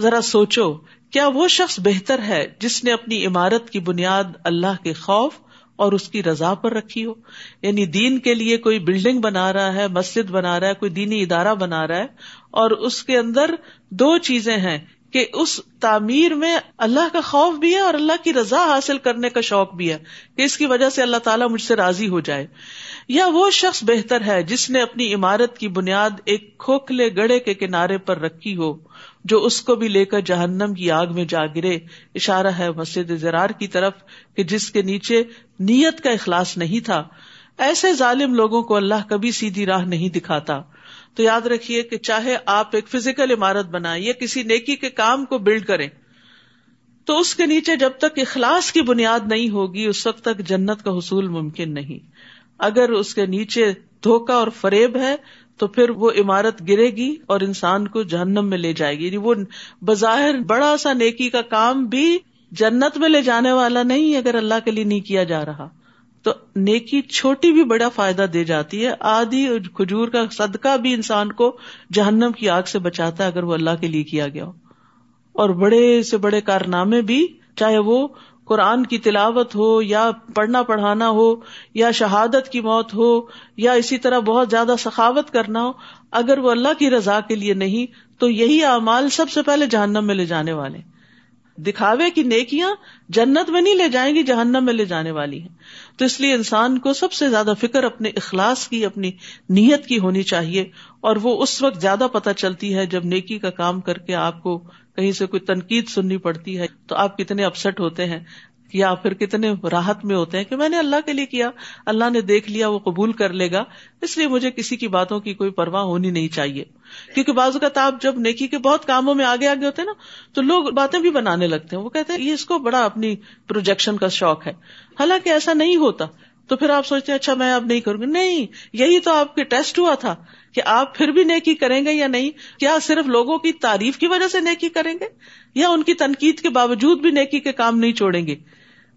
ذرا سوچو، کیا وہ شخص بہتر ہے جس نے اپنی عمارت کی بنیاد اللہ کے خوف اور اس کی رضا پر رکھی ہو؟ یعنی دین کے لیے کوئی بلڈنگ بنا رہا ہے، مسجد بنا رہا ہے، کوئی دینی ادارہ بنا رہا ہے، اور اس کے اندر دو چیزیں ہیں کہ اس تعمیر میں اللہ کا خوف بھی ہے اور اللہ کی رضا حاصل کرنے کا شوق بھی ہے کہ اس کی وجہ سے اللہ تعالیٰ مجھ سے راضی ہو جائے۔ یا وہ شخص بہتر ہے جس نے اپنی عمارت کی بنیاد ایک کھوکھلے گڑے کے کنارے پر رکھی ہو جو اس کو بھی لے کر جہنم کی آگ میں جا گرے۔ اشارہ ہے مسجد زرار کی طرف کہ جس کے نیچے نیت کا اخلاص نہیں تھا۔ ایسے ظالم لوگوں کو اللہ کبھی سیدھی راہ نہیں دکھاتا۔ تو یاد رکھیے کہ چاہے آپ ایک فزیکل عمارت بنائیں یا کسی نیکی کے کام کو بلڈ کریں، تو اس کے نیچے جب تک اخلاص کی بنیاد نہیں ہوگی، اس وقت تک جنت کا حصول ممکن نہیں۔ اگر اس کے نیچے دھوکا اور فریب ہے، تو پھر وہ عمارت گرے گی اور انسان کو جہنم میں لے جائے گی۔ یعنی وہ بظاہر بڑا سا نیکی کا کام بھی جنت میں لے جانے والا نہیں اگر اللہ کے لیے نہیں کیا جا رہا۔ تو نیکی چھوٹی بھی بڑا فائدہ دے جاتی ہے۔ آدھی کھجور کا صدقہ بھی انسان کو جہنم کی آگ سے بچاتا ہے اگر وہ اللہ کے لیے کیا گیا ہو۔ اور بڑے سے بڑے کارنامے بھی، چاہے وہ قرآن کی تلاوت ہو یا پڑھنا پڑھانا ہو یا شہادت کی موت ہو یا اسی طرح بہت زیادہ سخاوت کرنا ہو، اگر وہ اللہ کی رضا کے لیے نہیں، تو یہی اعمال سب سے پہلے جہنم میں لے جانے والے دکھاوے کی نیکیاں جنت میں نہیں لے جائیں گی، جہنم میں لے جانے والی ہیں۔ تو اس لیے انسان کو سب سے زیادہ فکر اپنے اخلاص کی، اپنی نیت کی ہونی چاہیے، اور وہ اس وقت زیادہ پتہ چلتی ہے جب نیکی کا کام کر کے آپ کو کہیں سے کوئی تنقید سننی پڑتی ہے تو آپ کتنے اپسٹ ہوتے ہیں۔ یا پھر کتنے راحت میں ہوتے ہیں کہ میں نے اللہ کے لیے کیا، اللہ نے دیکھ لیا، وہ قبول کر لے گا، اس لیے مجھے کسی کی باتوں کی کوئی پرواہ ہونی نہیں چاہیے۔ کیونکہ بعض اوقات آپ جب نیکی کے بہت کاموں میں آگے آگے ہوتے ہیں نا، تو لوگ باتیں بھی بنانے لگتے ہیں۔ وہ کہتے ہیں، یہ اس کو بڑا اپنی پروجیکشن کا شوق ہے۔ حالانکہ ایسا نہیں ہوتا، تو پھر آپ سوچتے ہیں اچھا میں اب نہیں کروں گی۔ نہیں، یہی تو آپ کے ٹیسٹ ہوا تھا کہ آپ پھر بھی نیکی کریں گے یا نہیں۔ کیا صرف لوگوں کی تعریف کی وجہ سے نیکی کریں گے؟ یا ان کی تنقید کے باوجود بھی نیکی کے کام نہیں چھوڑیں گے؟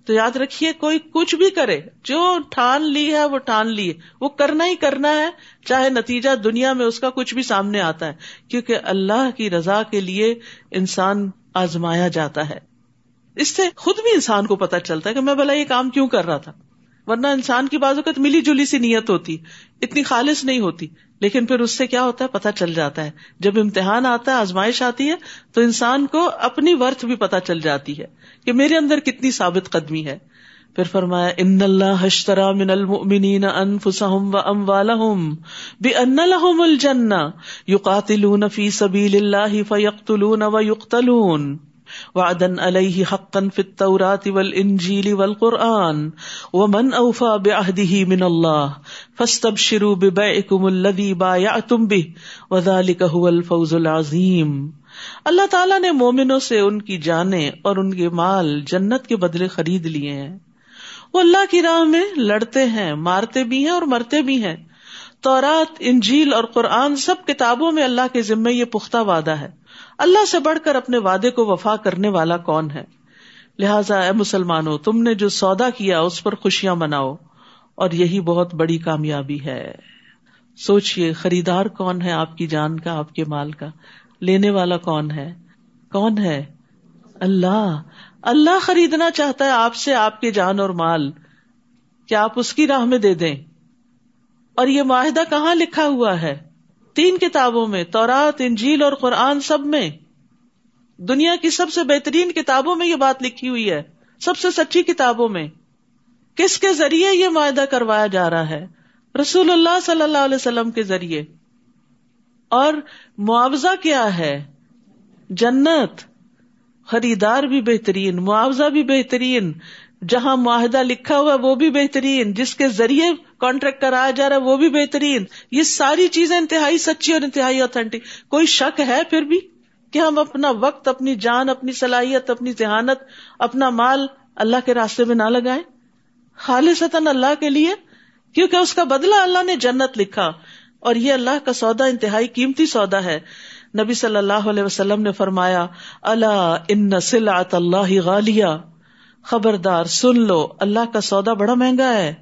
تو یاد رکھیے، کوئی کچھ بھی کرے، جو ٹھان لی ہے وہ ٹھان لی ہے وہ کرنا ہی کرنا ہے، چاہے نتیجہ دنیا میں اس کا کچھ بھی سامنے آتا ہے۔ کیونکہ اللہ کی رضا کے لیے انسان آزمایا جاتا ہے۔ اس سے خود بھی انسان کو پتا چلتا ہے کہ میں بلا یہ کام کیوں کر رہا تھا۔ ورنہ انسان کی بازو ملی جلی سی نیت ہوتی، اتنی خالص نہیں ہوتی، لیکن پھر اس سے کیا ہوتا ہے؟ پتا چل جاتا ہے۔ جب امتحان آتا ہے، آزمائش آتی ہے، تو انسان کو اپنی ورتھ بھی پتا چل جاتی ہے کہ میرے اندر کتنی ثابت قدمی ہے۔ پھر فرمایا، ان اللہ حشترا من المؤمنین انفسهم واموالهم بان لهم الجنہ یقاتلون فی سبیل اللہ فیقتلون ویقتلون وعدن علیہ حقا فی التوراة والانجیل والقرآن ومن اوفا بعہدہ من اللہ فاستبشروا ببیعکم الذی بایعتم به وذالک هو الفوز العظیم۔ اللہ تعالیٰ نے مومنوں سے ان کی جانیں اور ان کے مال جنت کے بدلے خرید لیے ہیں۔ وہ اللہ کی راہ میں لڑتے ہیں، مارتے بھی ہیں اور مرتے بھی ہیں۔ تورات، انجیل اور قرآن سب کتابوں میں اللہ کے ذمے یہ پختہ وعدہ ہے۔ اللہ سے بڑھ کر اپنے وعدے کو وفا کرنے والا کون ہے؟ لہٰذا اے مسلمانوں، تم نے جو سودا کیا اس پر خوشیاں مناؤ، اور یہی بہت بڑی کامیابی ہے۔ سوچئے، خریدار کون ہے آپ کی جان کا، آپ کے مال کا؟ لینے والا کون ہے؟ کون ہے؟ اللہ۔ اللہ خریدنا چاہتا ہے آپ سے آپ کے جان اور مال۔ کیا آپ اس کی راہ میں دے دیں؟ اور یہ معاہدہ کہاں لکھا ہوا ہے؟ تین کتابوں میں، تورات، انجیل اور قرآن سب میں۔ دنیا کی سب سے بہترین کتابوں میں یہ بات لکھی ہوئی ہے، سب سے سچی کتابوں میں۔ کس کے ذریعے یہ معاہدہ کروایا جا رہا ہے؟ رسول اللہ صلی اللہ علیہ وسلم کے ذریعے۔ اور معاوضہ کیا ہے؟ جنت۔ خریدار بھی بہترین، معاوضہ بھی بہترین۔ جہاں معاہدہ لکھا ہوا وہ بھی بہترین۔ جس کے ذریعے کانٹریکٹ کرایا جا رہا ہے، وہ بھی بہترین۔ یہ ساری چیزیں انتہائی سچی اور انتہائی اوتھینٹک کوئی شک ہے پھر بھی کہ ہم اپنا وقت، اپنی جان، اپنی صلاحیت، اپنی ذہانت، اپنا مال اللہ کے راستے میں نہ لگائے خالص اللہ کے لیے، کیونکہ اس کا بدلہ اللہ نے جنت لکھا۔ اور یہ اللہ کا سودا، انتہائی قیمتی سودا ہے۔ نبی صلی اللہ علیہ وسلم نے فرمایا اللہ ان سلعت اللہ غالیہ خبردار، سن لو، اللہ کا سودا بڑا مہنگا ہے۔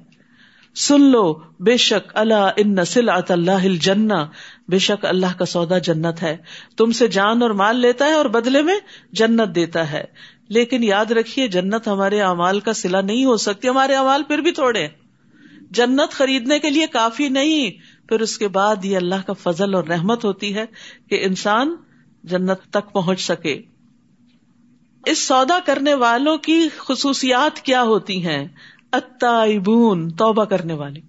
سن لو، بے شک اللہ ان سلعت اللہ الجنہ۔ بے شک اللہ کا سودا جنت ہے۔ تم سے جان اور مال لیتا ہے اور بدلے میں جنت دیتا ہے۔ لیکن یاد رکھیے، جنت ہمارے امال کا سلا نہیں ہو سکتی، ہمارے امال پھر بھی تھوڑے۔ جنت خریدنے کے لیے کافی نہیں، پھر اس کے بعد یہ اللہ کا فضل اور رحمت ہوتی ہے کہ انسان جنت تک پہنچ سکے۔ اس سودا کرنے والوں کی خصوصیات کیا ہوتی ہیں؟ اتائبون توبہ کرنے والی۔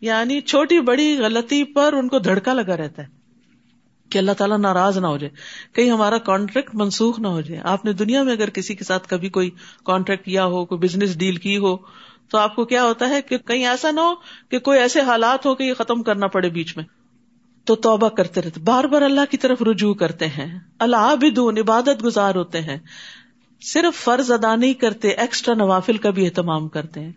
یعنی چھوٹی بڑی غلطی پر ان کو دھڑکا لگا رہتا ہے کہ اللہ تعالیٰ ناراض نہ ہو جائے، کہیں ہمارا کانٹریکٹ منسوخ نہ ہو جائے۔ آپ نے دنیا میں اگر کسی کے ساتھ کبھی کوئی کانٹریکٹ کیا ہو، کوئی بزنس ڈیل کی ہو، تو آپ کو کیا ہوتا ہے کہ کہیں ایسا نہ ہو کہ کوئی ایسے حالات ہو کہ یہ ختم کرنا پڑے بیچ میں۔ تو توبہ کرتے رہتے۔ بار بار اللہ کی طرف رجوع کرتے ہیں۔ اللہ بھی عبادت گزار ہوتے ہیں۔ صرف فرض ادا نہیں کرتے ایکسٹرا نوافل کا بھی اہتمام کرتے ہیں۔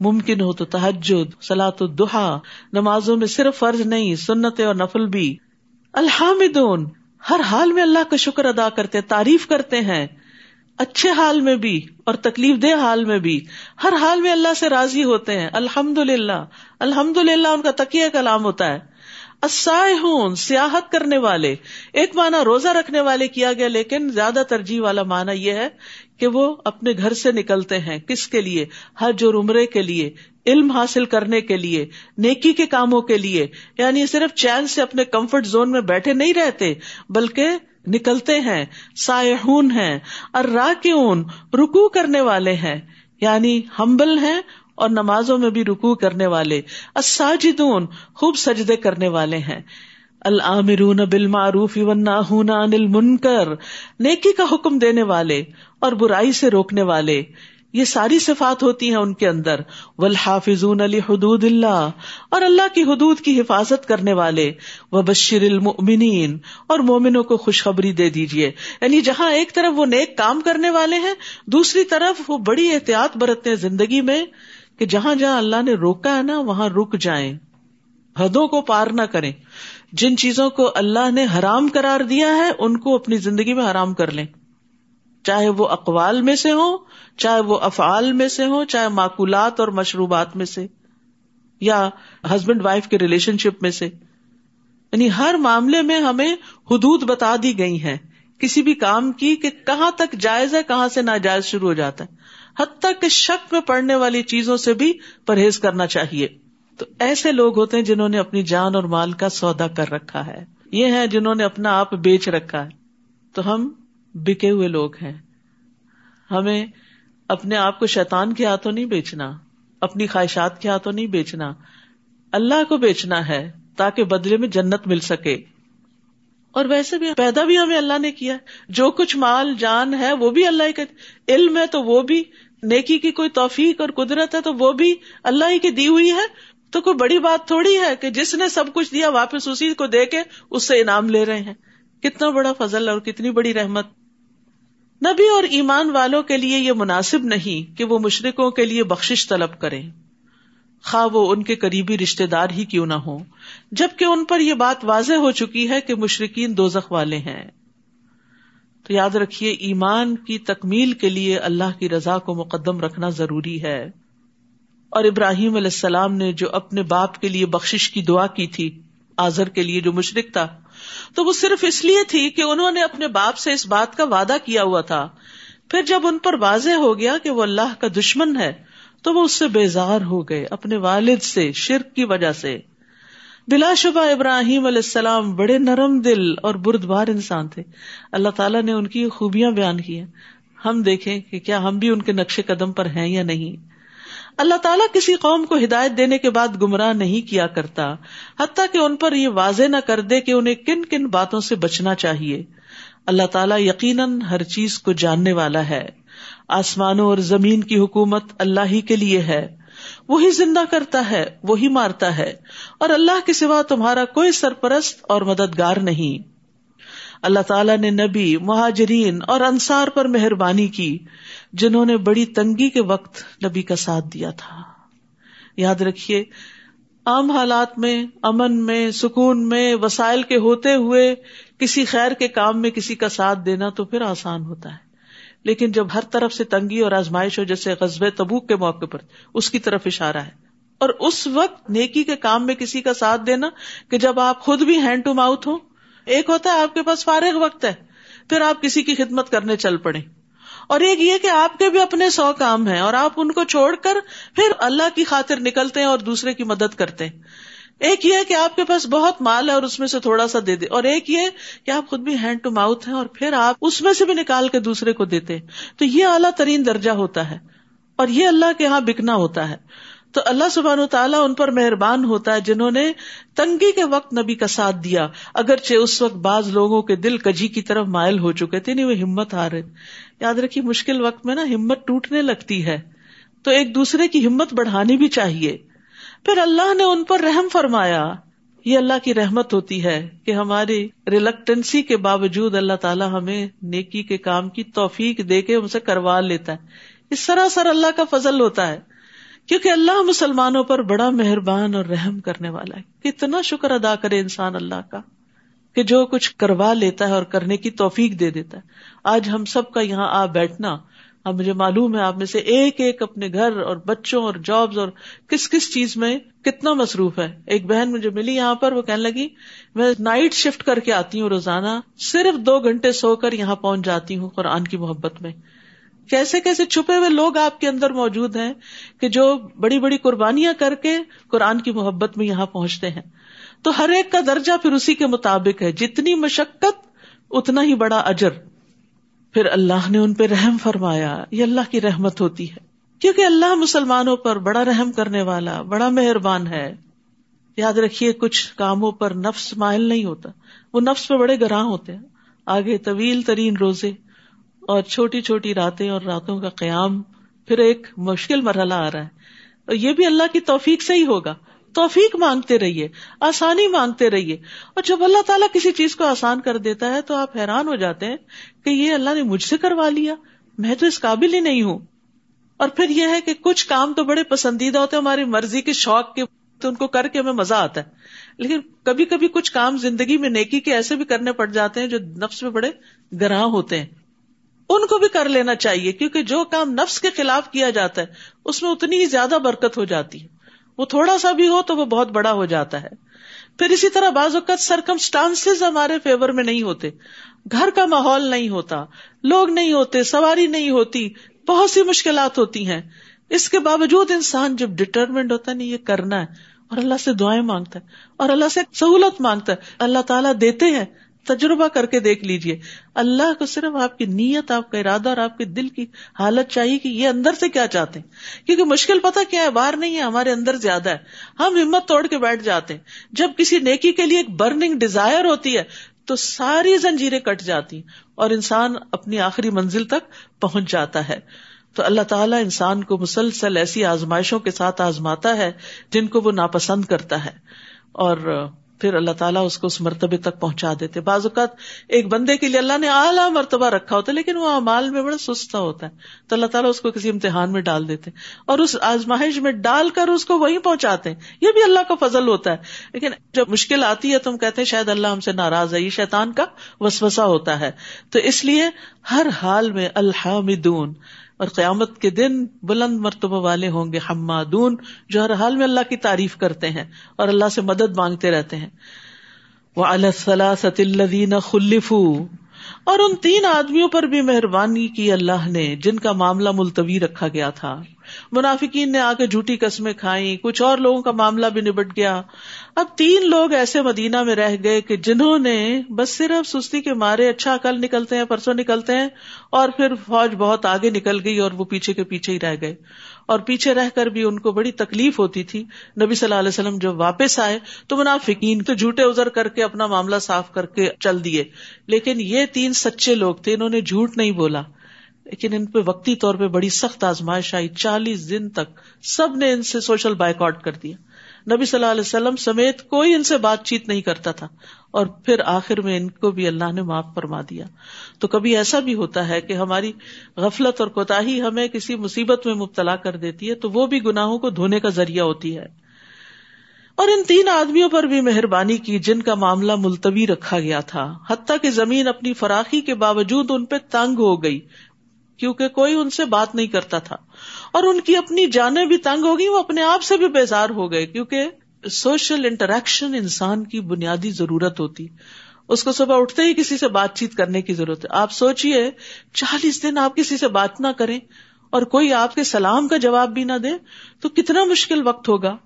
ممکن ہو تو تحجد سلاۃ الدحا نمازوں میں صرف فرض نہیں سنت اور نفل بھی۔ الحمدون ہر حال میں اللہ کا شکر ادا کرتے، تعریف کرتے ہیں۔ اچھے حال میں بھی اور تکلیف دہ حال میں بھی۔ ہر حال میں اللہ سے راضی ہوتے ہیں۔ الحمد للہ الحمد للہ ان کا تکیہ کلام ہوتا ہے۔ سیاحت کرنے والے۔ ایک معنی روزہ رکھنے والے کیا گیا، لیکن زیادہ ترجیح والا معنی یہ ہے کہ وہ اپنے گھر سے نکلتے ہیں۔ کس کے لیے؟ حج اور عمرے کے لیے، علم حاصل کرنے کے لیے، نیکی کے کاموں کے لیے۔ یعنی صرف چین سے اپنے کمفرٹ زون میں بیٹھے نہیں رہتے، بلکہ نکلتے ہیں، سائحون ہیں اور را کے اون رکو کرنے والے ہیں۔ یعنی ہمبل ہیں اور نمازوں میں بھی رکو کرنے والے اساجدون خوب سجدے کرنے والے ہیں۔ العامرون بالمعروف والناہون عن المنکر، نیکی کا حکم دینے والے اور برائی سے روکنے والے۔ یہ ساری صفات ہوتی ہیں ان کے اندر۔ والحافظون علی حدود اللہ، اور اللہ کی حدود کی حفاظت کرنے والے۔ وہ المؤمنین، اور مومنوں کو خوشخبری دے دیجیے یعنی جہاں ایک طرف وہ نیک کام کرنے والے ہیں، دوسری طرف وہ بڑی احتیاط برتتے ہیں زندگی میں۔ کہ جہاں جہاں اللہ نے روکا ہے نا، وہاں رک جائیں۔ حدوں کو پار نہ کریں۔ جن چیزوں کو اللہ نے حرام کرار دیا ہے، ان کو اپنی زندگی میں حرام کر لیں۔ چاہے وہ اقوال میں سے ہو چاہے وہ افعال میں سے ہو چاہے معقولات اور مشروبات میں سے، یا ہسبینڈ وائف کے ریلیشن شپ میں سے۔ یعنی ہر معاملے میں ہمیں حدود بتا دی گئی ہیں۔ کسی بھی کام کی کہ کہاں تک جائز ہے، کہاں سے ناجائز شروع ہو جاتا ہے۔ حتیٰ کہ شک میں پڑنے والی چیزوں سے بھی پرہیز کرنا چاہیے۔ تو ایسے لوگ ہوتے ہیں جنہوں نے اپنی جان اور مال کا سودا کر رکھا ہے۔ یہ ہے جنہوں نے اپنا آپ بیچ رکھا ہے۔ تو ہم بکے ہوئے لوگ ہیں۔ ہمیں اپنے آپ کو شیطان کے ہاتھوں نہیں بیچنا، اپنی خواہشات کے ہاتھوں نہیں بیچنا۔ اللہ کو بیچنا ہے تاکہ بدلے میں جنت مل سکے۔ اور ویسے بھی پیدا بھی ہمیں اللہ نے کیا جو کچھ مال، جان ہے، وہ بھی اللہ ہی علم ہے تو وہ بھی۔ نیکی کی کوئی توفیق اور قدرت ہے تو وہ بھی اللہ ہی کی دی ہوئی ہے۔ تو کوئی بڑی بات تھوڑی ہے کہ جس نے سب کچھ دیا، واپس اسی کو دے کے اس سے انعام لے رہے ہیں۔ کتنا بڑا فضل اور کتنی بڑی رحمت۔ نبی اور ایمان والوں کے لیے یہ مناسب نہیں کہ وہ مشرقوں کے لیے بخش طلب کریں۔ خواہ وہ ان کے قریبی رشتے دار ہی کیوں نہ ہو جبکہ ان پر یہ بات واضح ہو چکی ہے کہ مشرقین دو والے ہیں۔ تو یاد رکھیے، ایمان کی تکمیل کے لیے اللہ کی رضا کو مقدم رکھنا ضروری ہے۔ اور ابراہیم علیہ السلام نے جو اپنے باپ کے لیے بخش کی دعا کی تھی آزر کے لیے جو مشرق تھا، تو وہ صرف اس لیے تھی کہ انہوں نے اپنے باپ سے اس بات کا وعدہ کیا ہوا تھا۔ پھر جب ان پر واضح ہو گیا کہ وہ اللہ کا دشمن ہے تو وہ اس سے بیزار ہو گئے اپنے والد سے، شرک کی وجہ سے۔ بلا شبہ ابراہیم علیہ السلام بڑے نرم دل اور بردبار انسان تھے۔ اللہ تعالیٰ نے ان کی خوبیاں بیان کی ہیں۔ ہم دیکھیں کہ کیا ہم بھی ان کے نقش قدم پر ہیں یا نہیں۔ اللہ تعالیٰ کسی قوم کو ہدایت دینے کے بعد گمراہ نہیں کیا کرتا، حتیٰ کہ ان پر یہ واضح نہ کر دے کہ انہیں کن کن باتوں سے بچنا چاہیے۔ اللہ تعالیٰ یقیناً ہر چیز کو جاننے والا ہے۔ آسمانوں اور زمین کی حکومت اللہ ہی کے لیے ہے۔ وہی زندہ کرتا ہے، وہی مارتا ہے۔ اور اللہ کے سوا تمہارا کوئی سرپرست اور مددگار نہیں۔ اللہ تعالیٰ نے نبی، مہاجرین اور انصار پر مہربانی کی، جنہوں نے بڑی تنگی کے وقت نبی کا ساتھ دیا تھا۔ یاد رکھیے، عام حالات میں، امن میں، سکون میں، وسائل کے ہوتے ہوئے، کسی خیر کے کام میں کسی کا ساتھ دینا تو پھر آسان ہوتا ہے۔ لیکن جب ہر طرف سے تنگی اور آزمائش ہو، جیسے غزب تبوک کے موقع پر، اس کی طرف اشارہ ہے۔ اور اس وقت نیکی کے کام میں کسی کا ساتھ دینا کہ جب آپ خود بھی ہینڈ ٹو ماؤتھ ہو ایک ہوتا ہے آپ کے پاس فارغ وقت ہے، پھر آپ کسی کی خدمت کرنے چل پڑے۔ اور ایک یہ کہ آپ کے بھی اپنے سو کام ہیں اور آپ ان کو چھوڑ کر پھر اللہ کی خاطر نکلتے ہیں اور دوسرے کی مدد کرتے ہیں۔ ایک یہ کہ آپ کے پاس بہت مال ہے اور اس میں سے تھوڑا سا دے دے۔ اور ایک یہ کہ آپ خود بھی ہینڈ ٹو ماؤتھ ہیں اور پھر آپ اس میں سے بھی نکال کے دوسرے کو دیتے۔ تو یہ اعلیٰ ترین درجہ ہوتا ہے۔ اور یہ اللہ کے یہاں بکنا ہوتا ہے۔ تو اللہ سبحان و تعالیٰ ان پر مہربان ہوتا ہے جنہوں نے تنگی کے وقت نبی کا ساتھ دیا۔ اگرچہ اس وقت بعض لوگوں کے دل کجی کی طرف مائل ہو چکے تھے، نہیں، وہ ہمت آ رہے یاد رکھیے، مشکل وقت میں نا ہمت ٹوٹنے لگتی ہے۔ تو ایک دوسرے کی ہمت بڑھانی بھی چاہیے۔ پھر اللہ نے ان پر رحم فرمایا۔ یہ اللہ کی رحمت ہوتی ہے کہ ہماری ریلیکٹنسی کے باوجود اللہ تعالیٰ ہمیں نیکی کے کام کی توفیق دے کے ان سے کروا لیتا ہے۔ اس سراسر اللہ کا فضل ہوتا ہے۔ کیونکہ اللہ مسلمانوں پر بڑا مہربان اور رحم کرنے والا ہے۔ کتنا شکر ادا کرے انسان اللہ کا کہ جو کچھ کروا لیتا ہے اور کرنے کی توفیق دے دیتا ہے۔ آج ہم سب کا یہاں آ بیٹھنا اب مجھے معلوم ہے آپ میں سے ایک ایک اپنے گھر اور بچوں اور جابس اور کس کس چیز میں کتنا مصروف ہے۔ ایک بہن مجھے ملی یہاں پر، وہ کہنے لگی، میں نائٹ شفٹ کر کے آتی ہوں روزانہ، صرف دو گھنٹے سو کر یہاں پہنچ جاتی ہوں قرآن کی محبت میں۔ کیسے کیسے چھپے ہوئے لوگ آپ کے اندر موجود ہیں کہ جو بڑی بڑی قربانیاں کر کے قرآن کی محبت میں یہاں پہنچتے ہیں۔ تو ہر ایک کا درجہ پھر اسی کے مطابق ہے۔ جتنی مشقت، اتنا ہی بڑا اجر۔ پھر اللہ نے ان پہ رحم فرمایا، یہ اللہ کی رحمت ہوتی ہے۔ کیونکہ اللہ مسلمانوں پر بڑا رحم کرنے والا، بڑا مہربان ہے۔ یاد رکھیے، کچھ کاموں پر نفس مائل نہیں ہوتا۔ وہ نفس پہ بڑے گراہ ہوتے ہیں۔ آگے طویل ترین روزے اور چھوٹی چھوٹی راتیں اور راتوں کا قیام، پھر ایک مشکل مرحلہ آ رہا ہے۔ اور یہ بھی اللہ کی توفیق سے ہی ہوگا۔ توفیق مانگتے رہیے، آسانی مانگتے رہیے۔ اور جب اللہ تعالیٰ کسی چیز کو آسان کر دیتا ہے تو آپ حیران ہو جاتے ہیں کہ یہ اللہ نے مجھ سے کروا لیا۔ میں تو اس قابل ہی نہیں ہوں۔ اور پھر یہ ہے کہ کچھ کام تو بڑے پسندیدہ ہوتے ہیں، ہماری مرضی کے شوق کے تو ان کو کر کے ہمیں مزہ آتا ہے۔ لیکن کبھی کبھی کچھ کام زندگی میں نیکی کے ایسے بھی کرنے پڑ جاتے ہیں جو نفس میں بڑے گراہ ہوتے ہیں۔ ان کو بھی کر لینا چاہیے، کیونکہ جو کام نفس کے خلاف کیا جاتا ہے، اس میں اتنی ہی زیادہ برکت ہو جاتی ہے۔ وہ تھوڑا سا بھی ہو تو وہ بہت بڑا ہو جاتا ہے۔ پھر اسی طرح بعض اوقات سرکمسٹانس ہمارے فیور میں نہیں ہوتے۔ گھر کا ماحول نہیں ہوتا، لوگ نہیں ہوتے، سواری نہیں ہوتی، بہت سی مشکلات ہوتی ہیں۔ اس کے باوجود انسان جب ڈٹرمنٹ ہوتا ہے، نہیں، یہ کرنا ہے اور اللہ سے دعائیں مانگتا ہے اور اللہ سے سہولت مانگتا ہے۔ اللہ تعالیٰ دیتے ہیں۔ تجربہ کر کے دیکھ لیجیے اللہ کو صرف آپ کی نیت، آپ کا ارادہ اور آپ کے دل کی حالت چاہیے کہ یہ اندر سے کیا چاہتے ہیں۔ کیونکہ مشکل پتہ کیا ہے، باہر نہیں ہے، ہمارے اندر زیادہ ہے۔ ہم ہمت توڑ کے بیٹھ جاتے ہیں۔ جب کسی نیکی کے لیے ایک برننگ ڈیزائر ہوتی ہے، تو ساری زنجیریں کٹ جاتی اور انسان اپنی آخری منزل تک پہنچ جاتا ہے۔ تو اللہ تعالیٰ انسان کو مسلسل ایسی آزمائشوں کے ساتھ آزماتا ہے جن کو وہ ناپسند کرتا ہے۔ اور پھر اللہ تعالیٰ اس کو اس مرتبے تک پہنچا دیتے۔ بعض اوقات ایک بندے کے لیے اللہ نے اعلیٰ مرتبہ رکھا ہوتا ہے، لیکن وہ امال میں بڑا سستا ہوتا ہے۔ تو اللہ تعالیٰ اس کو کسی امتحان میں ڈال دیتے اور اس آزمائش میں ڈال کر اس کو وہیں پہنچاتے ہیں۔ یہ بھی اللہ کا فضل ہوتا ہے۔ لیکن جب مشکل آتی ہے تو ہم کہتے ہیں، شاید اللہ ہم سے ناراض ہے، یہ شیطان کا وسوسا ہوتا ہے۔ تو اس لیے ہر حال میں الحمدون اور قیامت کے دن بلند مرتبہ والے ہوں گے حمادون، جو ہر حال میں اللہ کی تعریف کرتے ہیں اور اللہ سے مدد مانگتے رہتے ہیں۔ وہ اللہ صلاح ستی الدین خلفو اور ان تین آدمیوں پر بھی مہربانی کی اللہ نے جن کا معاملہ ملتوی رکھا گیا تھا۔ منافقین نے آ کے جھوٹی قسمیں کھائی کچھ اور لوگوں کا معاملہ بھی نبٹ گیا۔ اب تین لوگ ایسے مدینہ میں رہ گئے کہ جنہوں نے بس صرف سستی کے مارے اچھا کل نکلتے ہیں، پرسوں نکلتے ہیں اور پھر فوج بہت آگے نکل گئی اور وہ پیچھے کے پیچھے ہی رہ گئے۔ اور پیچھے رہ کر بھی ان کو بڑی تکلیف ہوتی تھی۔ نبی صلی اللہ علیہ وسلم جب واپس آئے تو منافقین تو جھوٹے ازر کر کے اپنا معاملہ صاف کر کے چل دیے۔ لیکن یہ تین سچے لوگ تھے، انہوں نے جھوٹ نہیں بولا۔ لیکن ان پہ وقتی طور پہ بڑی سخت آزمائش آئی۔ چالیس دن تک سب نے ان سے سوشل بائک آؤٹ کر دیا۔ نبی صلی اللہ علیہ وسلم سمیت کوئی ان سے بات چیت نہیں کرتا تھا اور پھر آخر میں ان کو بھی اللہ نے معاف فرما دیا۔ تو کبھی ایسا بھی ہوتا ہے کہ ہماری غفلت اور کوتا ہمیں کسی مصیبت میں مبتلا کر دیتی ہے تو وہ بھی گناہوں کو دھونے کا ذریعہ ہوتی ہے۔ اور ان تین آدمیوں پر بھی مہربانی کی جن کا معاملہ ملتوی رکھا گیا تھا۔ حتیٰ کہ زمین اپنی فراخی کے باوجود ان پہ تنگ ہو گئی۔ کیونکہ کوئی ان سے بات نہیں کرتا تھا۔ اور ان کی اپنی جانیں بھی تنگ ہو گئی وہ اپنے آپ سے بھی بیزار ہو گئے، کیونکہ سوشل انٹریکشن انسان کی بنیادی ضرورت ہوتی۔ اس کو صبح اٹھتے ہی کسی سے بات چیت کرنے کی ضرورت ہے۔ آپ سوچیے چالیس دن آپ کسی سے بات نہ کریں اور کوئی آپ کے سلام کا جواب بھی نہ دے، تو کتنا مشکل وقت ہوگا۔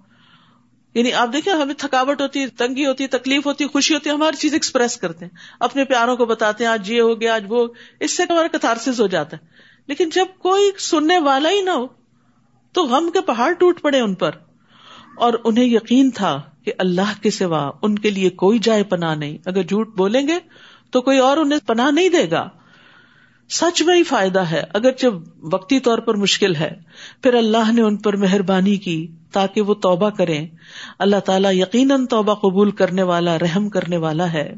یعنی آپ دیکھیں، ہمیں تھکاوٹ ہوتی ہے تنگی ہوتی ہے تکلیف ہوتی ہے خوشی ہوتی ہے ہماری چیز ایکسپریس کرتے ہیں۔ اپنے پیاروں کو بتاتے ہیں، آج یہ ہو گیا، آج وہ، اس سے ہمارا کتارس ہو جاتا ہے۔ لیکن جب کوئی سننے والا ہی نہ ہو، تو غم کے پہاڑ ٹوٹ پڑے ان پر۔ اور انہیں یقین تھا کہ اللہ کے سوا ان کے لیے کوئی جائے پناہ نہیں۔ اگر جھوٹ بولیں گے تو کوئی اور انہیں پناہ نہیں دے گا۔ سچ میں ہی فائدہ ہے۔ اگر جب وقتی طور پر مشکل ہے، پھر اللہ نے ان پر مہربانی کی تاکہ وہ توبہ کریں۔ اللہ تعالیٰ یقیناً توبہ قبول کرنے والا، رحم کرنے والا ہے۔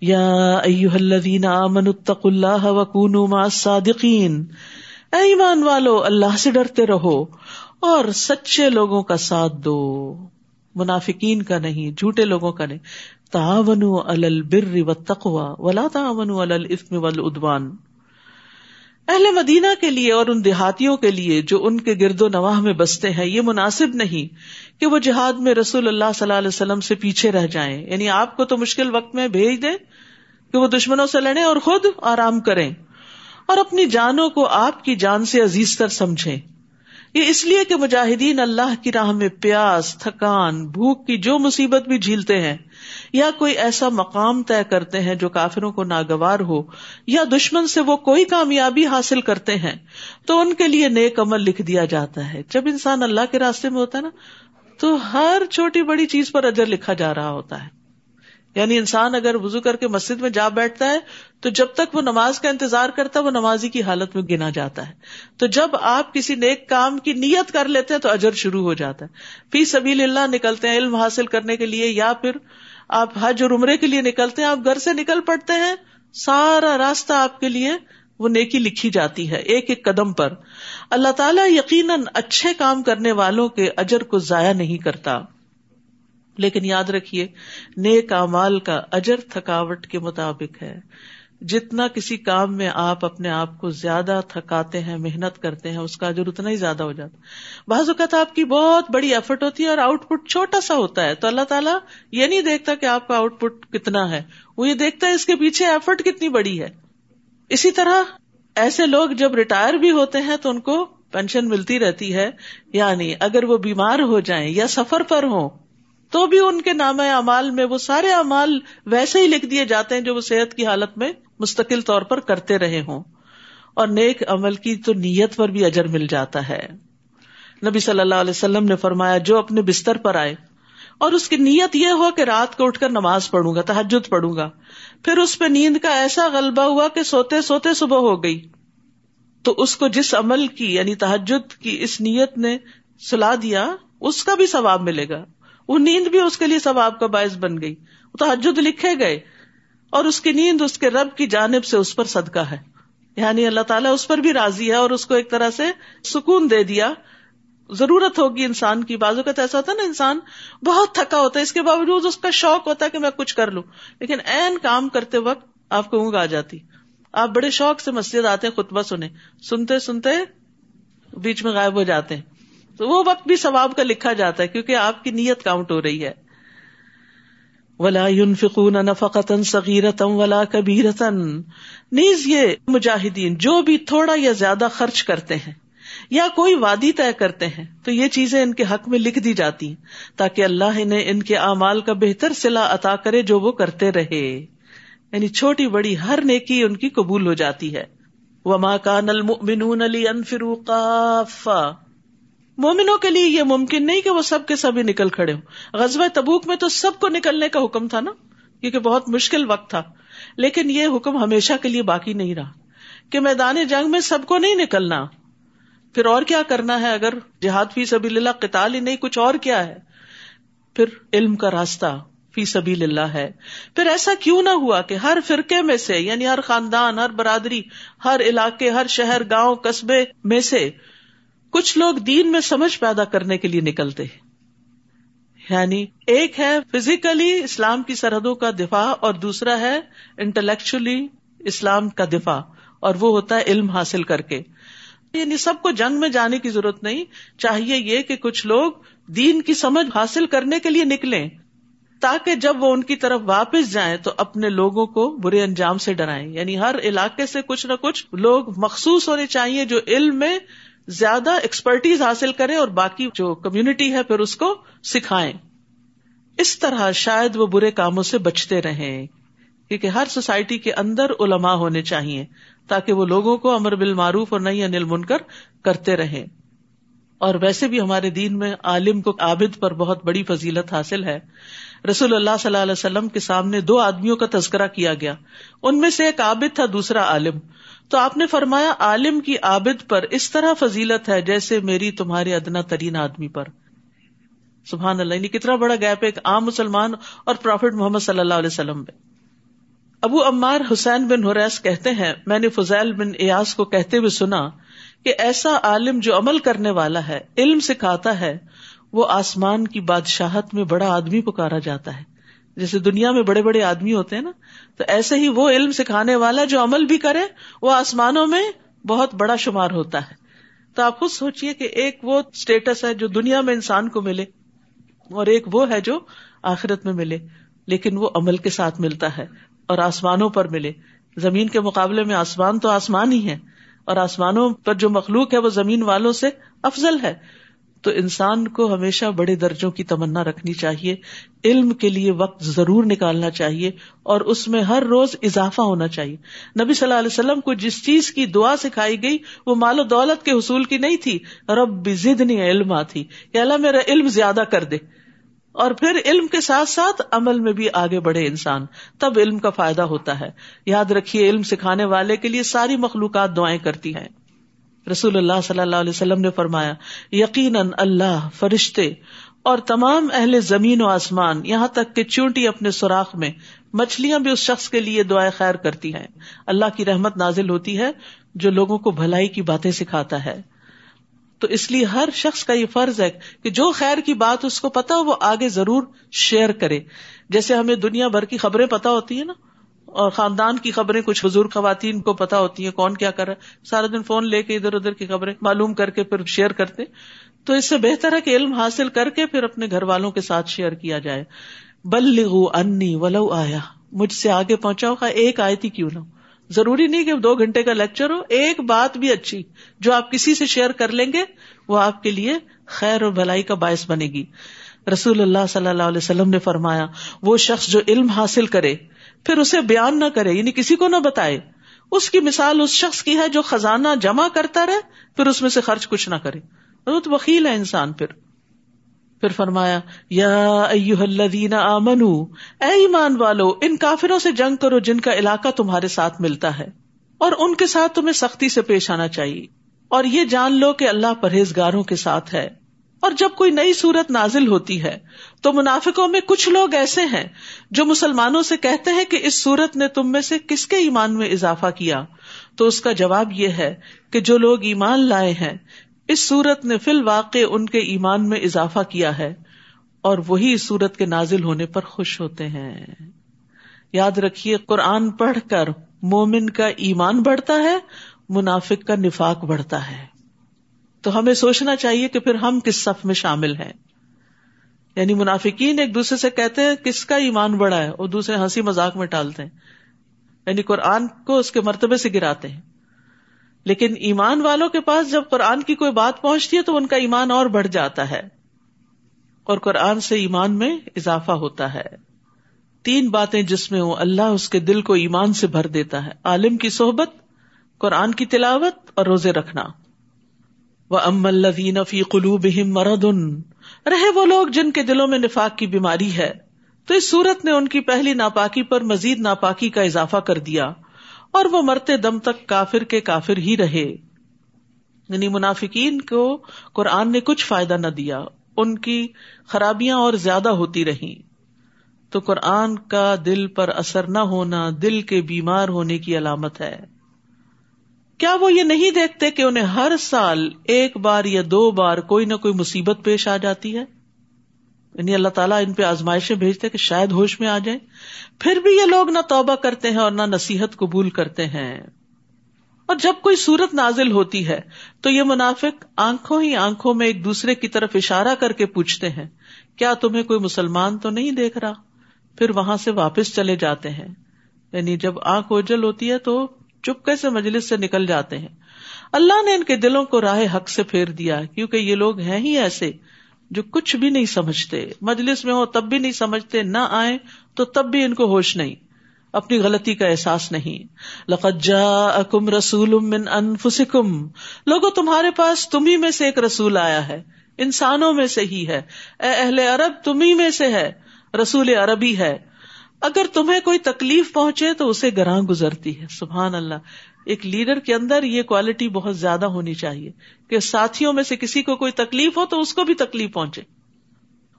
یا الذین آمنوا اتقوا اللہ وکونوا مع الصادقین۔ اے ایمان والو، اللہ سے ڈرتے رہو اور سچے لوگوں کا ساتھ دو۔ منافقین کا نہیں، جھوٹے لوگوں کا نہیں۔ تعاون البر و تقوا ولا تعاون الاسم والعدوان۔ اہل مدینہ کے لیے اور ان دیہاتیوں کے لیے جو ان کے گرد و نواح میں بستے ہیں، یہ مناسب نہیں کہ وہ جہاد میں رسول اللہ صلی اللہ علیہ وسلم سے پیچھے رہ جائیں۔ یعنی آپ کو تو مشکل وقت میں بھیج دیں کہ وہ دشمنوں سے لڑیں اور خود آرام کریں اور اپنی جانوں کو آپ کی جان سے عزیز تر سمجھیں۔ یہ اس لیے کہ مجاہدین اللہ کی راہ میں پیاس، تھکان، بھوک کی جو مصیبت بھی جھیلتے ہیں، یا کوئی ایسا مقام طے کرتے ہیں جو کافروں کو ناگوار ہو، یا دشمن سے وہ کوئی کامیابی حاصل کرتے ہیں، تو ان کے لیے نیک عمل لکھ دیا جاتا ہے۔ جب انسان اللہ کے راستے میں ہوتا ہے نا، تو ہر چھوٹی بڑی چیز پر اجر لکھا جا رہا ہوتا ہے۔ یعنی انسان اگر وزو کر کے مسجد میں جا بیٹھتا ہے، تو جب تک وہ نماز کا انتظار کرتا ہے، وہ نمازی کی حالت میں گنا جاتا ہے۔ تو جب آپ کسی نیک کام کی نیت کر لیتے ہیں، تو اجر شروع ہو جاتا ہے۔ فی سبیل اللہ نکلتے ہیں، علم حاصل کرنے کے لیے، یا پھر آپ حج اور عمرے کے لیے نکلتے ہیں، آپ گھر سے نکل پڑتے ہیں، سارا راستہ آپ کے لیے وہ نیکی لکھی جاتی ہے، ایک ایک قدم پر۔ اللہ تعالیٰ یقیناً اچھے کام کرنے والوں کے اجر کو ضائع نہیں کرتا۔ لیکن یاد رکھیے، نیک امال کا اجر تھکاوٹ کے مطابق ہے۔ جتنا کسی کام میں آپ اپنے آپ کو زیادہ تھکاتے ہیں، محنت کرتے ہیں، اس کا اجر اتنا ہی زیادہ ہو جاتا بعض اوقات آپ کی بہت بڑی ایفرٹ ہوتی ہے اور آؤٹ پٹ چھوٹا سا ہوتا ہے۔ تو اللہ تعالیٰ یہ نہیں دیکھتا کہ آپ کا آؤٹ پٹ کتنا ہے۔ وہ یہ دیکھتا ہے اس کے پیچھے ایفرٹ کتنی بڑی ہے۔ اسی طرح ایسے لوگ جب ریٹائر بھی ہوتے ہیں تو ان کو پینشن ملتی رہتی ہے۔ یعنی اگر وہ بیمار ہو جائیں یا سفر پر ہوں تو بھی ان کے نام امال میں وہ سارے امال ویسے ہی لکھ دیے جاتے ہیں جو وہ صحت کی حالت میں مستقل طور پر کرتے رہے ہوں۔ اور نیک عمل کی تو نیت پر بھی اجر مل جاتا ہے۔ نبی صلی اللہ علیہ وسلم نے فرمایا، جو اپنے بستر پر آئے، اور اس کی نیت یہ ہو کہ رات کو اٹھ کر نماز پڑھوں گا تحجد پڑھوں گا، پھر اس پہ نیند کا ایسا غلبہ ہوا کہ سوتے سوتے صبح ہو گئی۔ تو اس کو جس عمل کی یعنی تحجد کی اس نیت نے سلا دیا، اس کا بھی ثواب ملے گا۔ وہ نیند بھی اس کے لیے ثواب کا باعث بن گئی۔ وہ تحجد لکھے گئے اور اس کی نیند اس کے رب کی جانب سے اس پر صدقہ ہے۔ یعنی اللہ تعالیٰ اس پر بھی راضی ہے اور اس کو ایک طرح سے سکون دے دیا۔ ضرورت ہوگی انسان کی۔ بازو کا تو ایسا ہوتا ہے نا، انسان بہت تھکا ہوتا ہے۔ اس کے باوجود اس کا شوق ہوتا ہے کہ میں کچھ کر لوں۔ لیکن این کام کرتے وقت آپ کو اونگ آ جاتی۔ آپ بڑے شوق سے مسجد آتے، خطبہ سنیں۔ سنتے سنتے بیچ میں غائب ہو جاتے ہیں۔ تو وہ وقت بھی ثواب کا لکھا جاتا ہے کیونکہ آپ کی نیت کاؤنٹ ہو رہی ہے۔ ولا فکون نفقتن سغیرتم ولا کبیرتن نیز یہ مجاہدین جو بھی تھوڑا یا زیادہ خرچ کرتے ہیں یا کوئی وادی طے کرتے ہیں، تو یہ چیزیں ان کے حق میں لکھ دی جاتی ہیں تاکہ اللہ انہیں ان کے اعمال کا بہتر سلا عطا کرے جو وہ کرتے رہے۔ یعنی چھوٹی بڑی ہر نیکی ان کی قبول ہو جاتی ہے۔ وما کان المؤمنون لینفروا قافا مومنوں کے لیے یہ ممکن نہیں کہ وہ سب کے سبھی نکل کھڑے ہوں۔ غزب تبوک میں تو سب کو نکلنے کا حکم تھا نا، کیونکہ بہت مشکل وقت تھا۔ لیکن یہ حکم ہمیشہ کے لیے باقی نہیں رہا۔ کہ میدان جنگ میں سب کو نہیں نکلنا۔ پھر اور کیا کرنا ہے اگر جہاد فی سبھی اللہ قتال ہی نہیں، کچھ اور کیا ہے؟ پھر علم کا راستہ فی سبھی اللہ ہے۔ پھر ایسا کیوں نہ ہوا کہ ہر فرقے میں سے یعنی ہر خاندان، ہر برادری، ہر علاقے، ہر شہر، گاؤں، قصبے میں سے کچھ لوگ دین میں سمجھ پیدا کرنے کے لیے نکلتے ہیں۔ یعنی ایک ہے فزیکلی اسلام کی سرحدوں کا دفاع اور دوسرا ہے انٹلیکچولی اسلام کا دفاع، اور وہ ہوتا ہے علم حاصل کر کے۔ یعنی سب کو جنگ میں جانے کی ضرورت نہیں، چاہیے یہ کہ کچھ لوگ دین کی سمجھ حاصل کرنے کے لیے نکلیں۔ تاکہ جب وہ ان کی طرف واپس جائیں تو اپنے لوگوں کو برے انجام سے ڈرائیں۔ یعنی ہر علاقے سے کچھ نہ کچھ لوگ مخصوص ہونے چاہیے جو علم میں زیادہ ایکسپرٹیز حاصل کرے اور باقی جو کمیونٹی ہے پھر اس کو سکھائیں۔ اس طرح شاید وہ برے کاموں سے بچتے رہیں، کیونکہ ہر سوسائٹی کے اندر علماء ہونے چاہیے، تاکہ وہ لوگوں کو امر بال معروف اور نئی انل منکر کرتے رہیں۔ اور ویسے بھی ہمارے دین میں عالم کو عابد پر بہت بڑی فضیلت حاصل ہے۔ رسول اللہ صلی اللہ علیہ وسلم کے سامنے دو آدمیوں کا تذکرہ کیا گیا۔ ان میں سے ایک عابد تھا، دوسرا عالم۔ تو آپ نے فرمایا، عالم کی عابد پر اس طرح فضیلت ہے جیسے میری تمہارے ادنا ترین آدمی پر۔ سبحان اللہ یعنی کتنا بڑا گیپ ہے ایک عام مسلمان اور پروفیٹ محمد صلی اللہ علیہ وسلم میں ابو عمار حسین بن حریس کہتے ہیں، میں نے فضیل بن ایاز کو کہتے ہوئے سنا کہ ایسا عالم جو عمل کرنے والا ہے، علم سکھاتا ہے، وہ آسمان کی بادشاہت میں بڑا آدمی پکارا جاتا ہے۔ جیسے دنیا میں بڑے بڑے آدمی ہوتے ہیں نا، تو ایسے ہی وہ علم سکھانے والا جو عمل بھی کرے، وہ آسمانوں میں بہت بڑا شمار ہوتا ہے۔ تو آپ خود سوچیے کہ ایک وہ اسٹیٹس ہے جو دنیا میں انسان کو ملے، اور ایک وہ ہے جو آخرت میں ملے، لیکن وہ عمل کے ساتھ ملتا ہے اور آسمانوں پر ملے۔ زمین کے مقابلے میں آسمان تو آسمان ہی ہے، اور آسمانوں پر جو مخلوق ہے وہ زمین والوں سے افضل ہے۔ تو انسان کو ہمیشہ بڑے درجوں کی تمنا رکھنی چاہیے، علم کے لیے وقت ضرور نکالنا چاہیے، اور اس میں ہر روز اضافہ ہونا چاہیے۔ نبی صلی اللہ علیہ وسلم کو جس چیز کی دعا سکھائی گئی، وہ مال و دولت کے حصول کی نہیں تھی، رب زدنی علم تھی۔ کہ اللہ میرا علم زیادہ کر دے۔ اور پھر علم کے ساتھ ساتھ عمل میں بھی آگے بڑھے انسان، تب علم کا فائدہ ہوتا ہے۔ یاد رکھیے، علم سکھانے والے کے لیے ساری مخلوقات دعائیں کرتی ہیں۔ رسول اللہ صلی اللہ علیہ وسلم نے فرمایا، یقیناً اللہ، فرشتے اور تمام اہل زمین و آسمان یہاں تک کہ چونٹی اپنے سوراخ میں مچھلیاں بھی اس شخص کے لیے دعائیں خیر کرتی ہیں۔ اللہ کی رحمت نازل ہوتی ہے جو لوگوں کو بھلائی کی باتیں سکھاتا ہے۔ تو اس لیے ہر شخص کا یہ فرض ہے کہ جو خیر کی بات اس کو پتا وہ آگے ضرور شیئر کرے۔ جیسے ہمیں دنیا بھر کی خبریں پتا ہوتی ہیں نا اور خاندان کی خبریں کچھ بزرگ خواتین کو پتا ہوتی ہیں کون کیا کر رہا ہے۔ سارا دن فون لے کے ادھر ادھر کی خبریں معلوم کر کے پھر شیئر کرتے۔ تو اس سے بہتر ہے کہ علم حاصل کر کے پھر اپنے گھر والوں کے ساتھ شیئر کیا جائے۔ بل لگو انی ولو آیا۔ مجھ سے آگے پہنچاؤ کا ایک آیتی کیوں نہ ضروری نہیں کہ دو گھنٹے کا لیکچر ہو، ایک بات بھی اچھی، جو آپ کسی سے شیئر کر لیں گے، وہ آپ کے لیے خیر اور بھلائی کا باعث بنے گی۔ رسول اللہ صلی اللہ علیہ وسلم نے فرمایا، وہ شخص جو علم حاصل کرے پھر اسے بیان نہ کرے یعنی کسی کو نہ بتائے۔ اس کی مثال اس شخص کی ہے جو خزانہ جمع کرتا رہے، پھر اس میں سے خرچ کچھ نہ کرے۔ وہ تو وکیل ہے انسان پھر۔ پھر فرمایا، یا الذین آمنو، اے ایمان والو، ان کافروں سے جنگ کرو جن کا علاقہ تمہارے ساتھ ملتا ہے، اور ان کے ساتھ تمہیں سختی سے پیش آنا چاہیے۔ اور یہ جان لو کہ اللہ پرہیزگاروں کے ساتھ ہے۔ اور جب کوئی نئی صورت نازل ہوتی ہے تو منافقوں میں کچھ لوگ ایسے ہیں جو مسلمانوں سے کہتے ہیں کہ اس صورت نے تم میں سے کس کے ایمان میں اضافہ کیا؟ تو اس کا جواب یہ ہے کہ جو لوگ ایمان لائے ہیں، اس صورت نے فی الواقع ان کے ایمان میں اضافہ کیا ہے اور وہی اس صورت کے نازل ہونے پر خوش ہوتے ہیں۔ یاد رکھیے، قرآن پڑھ کر مومن کا ایمان بڑھتا ہے، منافق کا نفاق بڑھتا ہے۔ تو ہمیں سوچنا چاہیے کہ پھر ہم کس صف میں شامل ہیں؟ یعنی منافقین ایک دوسرے سے کہتے ہیں کس کا ایمان بڑا ہے اور دوسرے ہنسی مذاق میں ٹالتے ہیں۔ یعنی قرآن کو اس کے مرتبے سے گراتے ہیں۔ لیکن ایمان والوں کے پاس جب قرآن کی کوئی بات پہنچتی ہے تو ان کا ایمان اور بڑھ جاتا ہے۔ اور قرآن سے ایمان میں اضافہ ہوتا ہے۔ تین باتیں جس میں ہو اللہ اس کے دل کو ایمان سے بھر دیتا ہے۔ عالم کی صحبت، قرآن کی تلاوت اور روزے رکھنا۔ وہ ام الدین فی قلو بہم مرد ان رہے وہ لوگ جن کے دلوں میں نفاق کی بیماری ہے۔ تو اس صورت نے ان کی پہلی ناپاکی پر مزید ناپاکی کا اضافہ کر دیا اور وہ مرتے دم تک کافر کے کافر ہی رہے۔ یعنی منافقین کو قرآن نے کچھ فائدہ نہ دیا، ان کی خرابیاں اور زیادہ ہوتی رہی تو قرآن کا دل پر اثر نہ ہونا دل کے بیمار ہونے کی علامت ہے۔ کیا وہ یہ نہیں دیکھتے کہ انہیں ہر سال ایک بار یا دو بار کوئی نہ کوئی مصیبت پیش آ جاتی ہے؟ یعنی اللہ تعالیٰ ان پہ آزمائشیں بھیجتے کہ شاید ہوش میں آ جائیں۔ پھر بھی یہ لوگ نہ توبہ کرتے ہیں اور نہ نصیحت قبول کرتے ہیں۔ اور جب کوئی صورت نازل ہوتی ہے تو یہ منافق آنکھوں ہی آنکھوں میں ایک دوسرے کی طرف اشارہ کر کے پوچھتے ہیں، کیا تمہیں کوئی مسلمان تو نہیں دیکھ رہا؟ پھر وہاں سے واپس چلے جاتے ہیں۔ یعنی جب آنکھ اوجل ہوتی ہے تو چپکے سے مجلس سے نکل جاتے ہیں۔ اللہ نے ان کے دلوں کو راہ حق سے پھیر دیا کیونکہ یہ لوگ ہیں ہی ایسے جو کچھ بھی نہیں سمجھتے۔ مجلس میں ہو تب بھی نہیں سمجھتے، نہ آئے تو تب بھی ان کو ہوش نہیں۔ اپنی غلطی کا احساس نہیں۔ لقجا اکم رسول من انفسکم۔ لوگوں تمہارے پاس تمہیں میں سے ایک رسول آیا ہے۔ انسانوں میں سے ہی ہے۔ اے اہل عرب تمہیں میں سے ہے۔ رسول عربی ہے۔ اگر تمہیں کوئی تکلیف پہنچے تو اسے گراں گزرتی ہے۔ سبحان اللہ۔ ایک لیڈر کے اندر یہ کوالٹی بہت زیادہ ہونی چاہیے کہ ساتھیوں میں سے کسی کو کوئی تکلیف ہو تو اس کو بھی تکلیف پہنچے۔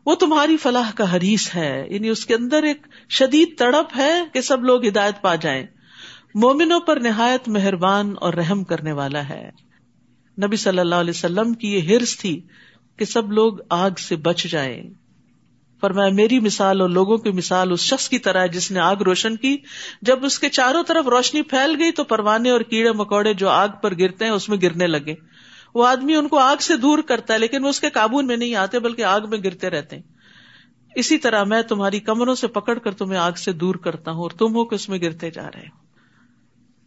وہ تمہاری فلاح کا حریث ہے۔ یعنی اس کے اندر ایک شدید تڑپ ہے کہ سب لوگ ہدایت پا جائیں۔ مومنوں پر نہایت مہربان اور رحم کرنے والا ہے۔ نبی صلی اللہ علیہ وسلم کی یہ ہرس تھی کہ سب لوگ آگ سے بچ جائیں۔ فرمایا، میری مثال اور لوگوں کی مثال اس شخص کی طرح جس نے آگ روشن کی۔ جب اس کے چاروں طرف روشنی پھیل گئی تو پروانے اور کیڑے مکوڑے جو آگ پر گرتے ہیں اس میں گرنے لگے۔ وہ آدمی ان کو آگ سے دور کرتا ہے، لیکن وہ اس کے قابو میں نہیں آتے، بلکہ آگ میں گرتے رہتے ہیں۔ اسی طرح میں تمہاری کمروں سے پکڑ کر تمہیں آگ سے دور کرتا ہوں اور تم ہو کہ اس میں گرتے جا رہے ہو۔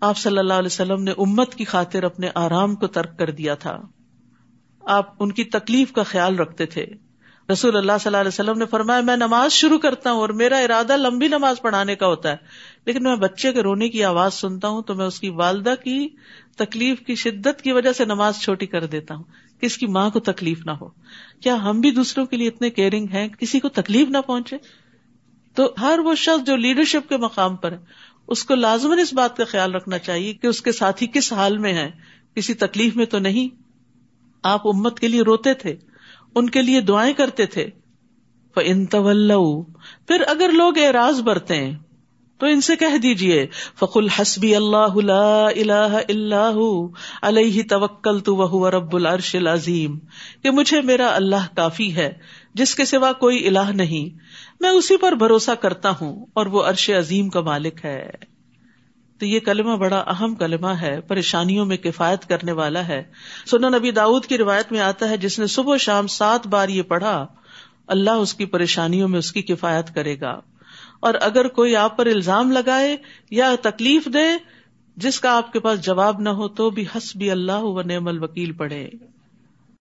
آپ صلی اللہ علیہ وسلم نے امت کی خاطر اپنے آرام کو ترک کر دیا تھا۔ آپ ان کی تکلیف کا خیال رکھتے تھے۔ رسول اللہ صلی اللہ علیہ وسلم نے فرمایا، میں نماز شروع کرتا ہوں اور میرا ارادہ لمبی نماز پڑھانے کا ہوتا ہے۔ لیکن میں بچے کے رونے کی آواز سنتا ہوں تو میں اس کی والدہ کی تکلیف کی شدت کی وجہ سے نماز چھوٹی کر دیتا ہوں۔ کہ اس کی ماں کو تکلیف نہ ہو۔ کیا ہم بھی دوسروں کے لیے اتنے کیئرنگ ہیں؟ کسی کو تکلیف نہ پہنچے؟ تو ہر وہ شخص جو لیڈرشپ کے مقام پر ہے، اس کو لازمن اس بات کا خیال رکھنا چاہیے کہ اس کے ساتھی کس حال میں ہے کسی تکلیف میں تو نہیں۔ آپ امت کے لیے روتے تھے۔ ان کے لیے دعائیں کرتے تھے۔ ان طول پھر اگر لوگ اعراض برتے ہیں تو ان سے کہہ دیجیے فقل حسبی اللہ اللہ اللہ علیہ توکل تو وہ رب العرش العظیم کہ مجھے میرا اللہ کافی ہے، جس کے سوا کوئی الہ نہیں۔ میں اسی پر بھروسہ کرتا ہوں اور وہ عرش عظیم کا مالک ہے۔ تو یہ کلمہ بڑا اہم کلمہ ہے، پریشانیوں میں کفایت کرنے والا ہے۔ سنن نبی داود کی روایت میں آتا ہے، جس نے صبح شام سات بار یہ پڑھا، اللہ اس کی پریشانیوں میں اس کی کفایت کرے گا۔ اور اگر کوئی آپ پر الزام لگائے یا تکلیف دے، جس کا آپ کے پاس جواب نہ ہو تو بھی حسبی اللہ و نعم الوکیل پڑھے۔